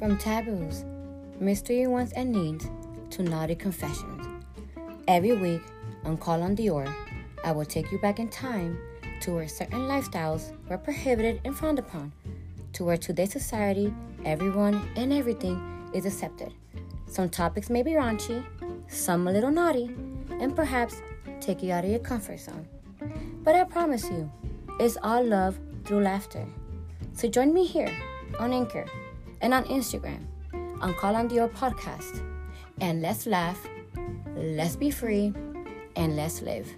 From taboos, mystery wants and needs, to naughty confessions. Every week on Call on Dior, I will take you back in time to where certain lifestyles were prohibited and frowned upon, to where today's society, everyone and everything is accepted. Some topics may be raunchy, some a little naughty, and perhaps take you out of your comfort zone. But I promise you, it's all love through laughter. So join me here on Anchor and on Instagram on Call on Dior podcast. And let's laugh, let's be free, and let's live.